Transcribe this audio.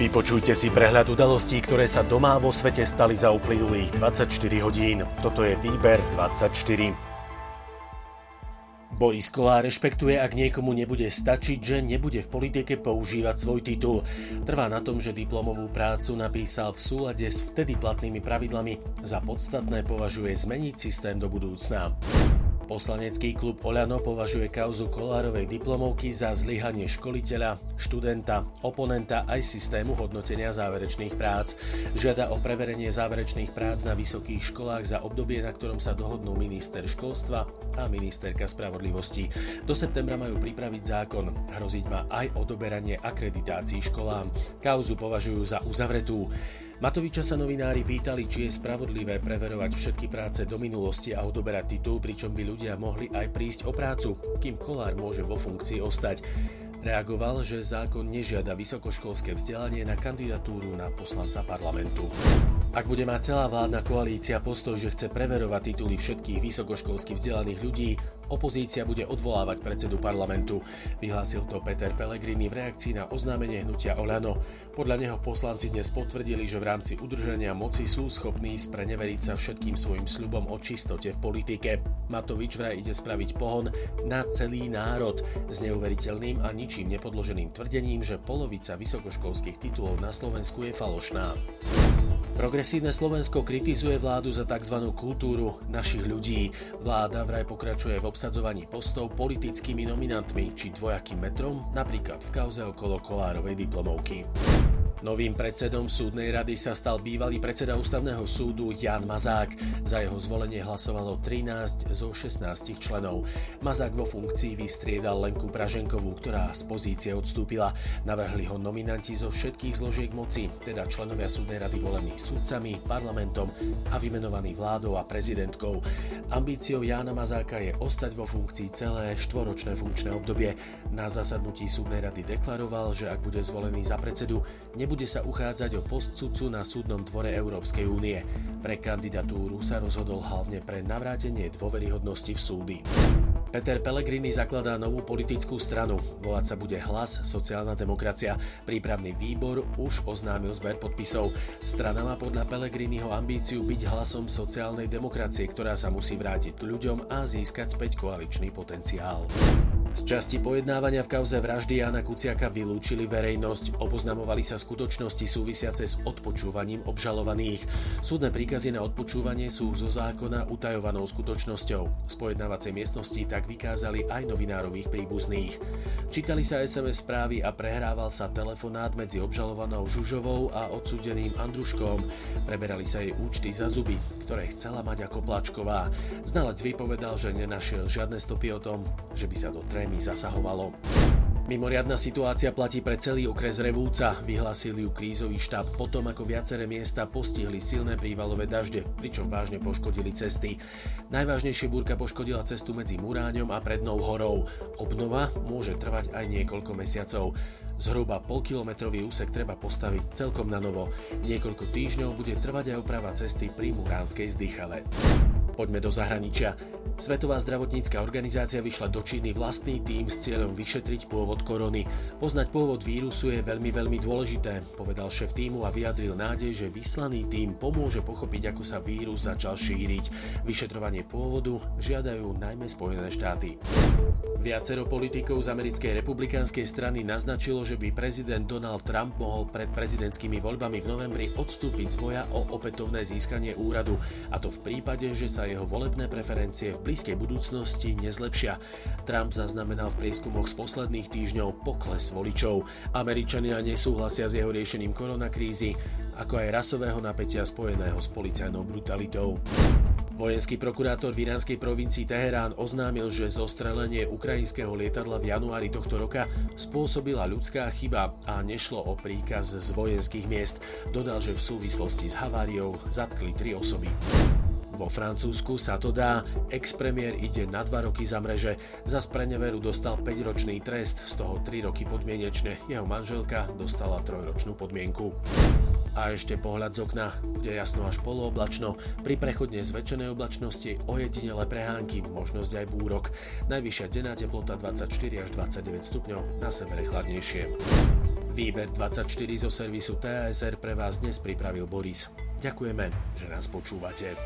Vypočujte si prehľad udalostí, ktoré sa doma vo svete stali za uplynulých 24 hodín. Toto je Výber 24. Boris Kolár rešpektuje, ak niekomu nebude stačiť, že nebude v politike používať svoj titul. Trvá na tom, že diplomovú prácu napísal v súlade s vtedy platnými pravidlami. Za podstatné považuje zmeniť systém do budúcna. Poslanecký klub Oľano považuje kauzu Kolárovej diplomovky za zlyhanie školiteľa, študenta, oponenta aj systému hodnotenia záverečných prác. Žiada o preverenie záverečných prác na vysokých školách za obdobie, na ktorom sa dohodnú minister školstva a ministerka spravodlivosti. Do septembra majú pripraviť zákon. Hroziť má aj odoberanie akreditácií školám. Kauzu považujú za uzavretú. Matoviča sa novinári pýtali, či je spravodlivé preverovať všetky práce do minulosti a odoberať titul, pričom by ľudia mohli aj prísť o prácu, kým Kolár môže vo funkcii ostať. Reagoval, že zákon nežiada vysokoškolské vzdelanie na kandidatúru na poslanca parlamentu. Ak bude mať celá vládna koalícia postoj, že chce preverovať tituly všetkých vysokoškolsky vzdelaných ľudí, opozícia bude odvolávať predsedu parlamentu. Vyhlásil to Peter Pellegrini v reakcii na oznámenie hnutia Oľano. Podľa neho poslanci dnes potvrdili, že v rámci udržania moci sú schopní spreneveriť sa všetkým svojim sľubom o čistote v politike. Matovič vraj ide spraviť pohon na celý národ s neuveriteľným a ničím nepodloženým tvrdením, že polovica vysokoškolských titulov na Slovensku je falošná. Progresívne Slovensko kritizuje vládu za tzv. kultúru našich ľudí. Vláda vraj pokračuje v obsadzovaní postov politickými nominantmi či dvojakým metrom, napríklad v kauze okolo Kolárovej diplomovky. Novým predsedom súdnej rady sa stal bývalý predseda ústavného súdu Jan Mazák. Za jeho zvolenie hlasovalo 13 zo 16 členov. Mazák vo funkcii vystriedal Lenku Praženkovú, ktorá z pozície odstúpila. Navrhli ho nominanti zo všetkých zložiek moci, teda členovia súdnej rady volení sudcami, parlamentom a vymenovaní vládou a prezidentkou. Ambíciou Jána Mazáka je ostať vo funkcii celé štvoročné funkčné obdobie. Na zasadnutí súdnej rady deklaroval, že ak bude zvolený za predsedu, nebude sa uchádzať o post sudcu na súdnom dvore Európskej únie. Pre kandidatúru sa rozhodol hlavne pre navrátenie dôveryhodnosti v súdy. Peter Pellegrini zakladá novú politickú stranu. Volať sa bude Hlas sociálna demokracia. Prípravný výbor už oznámil zber podpisov. Strana má podľa Pellegriniho ambíciu byť hlasom sociálnej demokracie, ktorá sa musí vrátiť k ľuďom a získať späť koaličný potenciál. Z časti pojednávania v kauze vraždy Jana Kuciaka vylúčili verejnosť, oboznamovali sa skutočnosti súvisiace s odpočúvaním obžalovaných. Súdne príkazy na odpočúvanie sú zo zákona utajovanou skutočnosťou. Z pojednávacej miestnosti tak vykázali aj novinárových príbuzných. Čítali sa SMS správy a prehrával sa telefonát medzi obžalovanou Žužovou a odsudeným Andruškom. Preberali sa jej účty za zuby, ktoré chcela mať ako plačková. Znalec vypovedal, že nenašiel žiadne stopy o tom, že by sa do trémy zasahovalo. Mimoriadná situácia platí pre celý okres Revúca, vyhlásil ju krízový štáb potom, ako viaceré miesta postihli silné prívalové dažde, pričom vážne poškodili cesty. Najvážnejšie búrka poškodila cestu medzi Muráňom a Prednou horou. Obnova môže trvať aj niekoľko mesiacov. Zhruba polkilometrový úsek treba postaviť celkom na novo. Niekoľko týždňov bude trvať aj oprava cesty pri Muránskej zdychale. Poďme do zahraničia. Svetová zdravotnícka organizácia vyšla do Číny vlastný tým s cieľom vyšetriť pôvod korony. Poznať pôvod vírusu je veľmi, veľmi dôležité, povedal šéf týmu a vyjadril nádej, že vyslaný tým pomôže pochopiť, ako sa vírus začal šíriť. Vyšetrovanie pôvodu žiadajú najmä Spojené štáty. Viacero politikov z americkej republikánskej strany naznačilo, že by prezident Donald Trump mohol pred prezidentskými voľbami v novembri odstúpiť z boja o opätovné získanie úradu, a to v prípade, že sa jeho volebné preferencie v blízkej budúcnosti nezlepšia. Trump zaznamenal v prieskumoch z posledných týždňov pokles voličov. Američania nesúhlasia s jeho riešením koronakrízy, ako aj rasového napätia spojeného s policajnou brutalitou. Vojenský prokurátor v iránskej provincii Teherán oznámil, že zostrelenie ukrajinského lietadla v januári tohto roka spôsobila ľudská chyba a nešlo o príkaz z vojenských miest. Dodal, že v súvislosti s haváriou zatkli tri osoby. Vo Francúzsku sa to dá, ex-premiér ide na 2 roky za mreže, za spreneveru dostal 5-ročný trest, z toho 3 roky podmienečne, jeho manželka dostala 3-ročnú podmienku. A ešte pohľad z okna. Bude jasno až polooblačno. Pri prechodne zväčšenej oblačnosti ojedinele prehánky, možnosť aj búrok. Najvyššia denná teplota 24 až 29 stupňov, na severe chladnejšie. Výber 24 zo servisu TASR pre vás dnes pripravil Boris. Ďakujeme, že nás počúvate.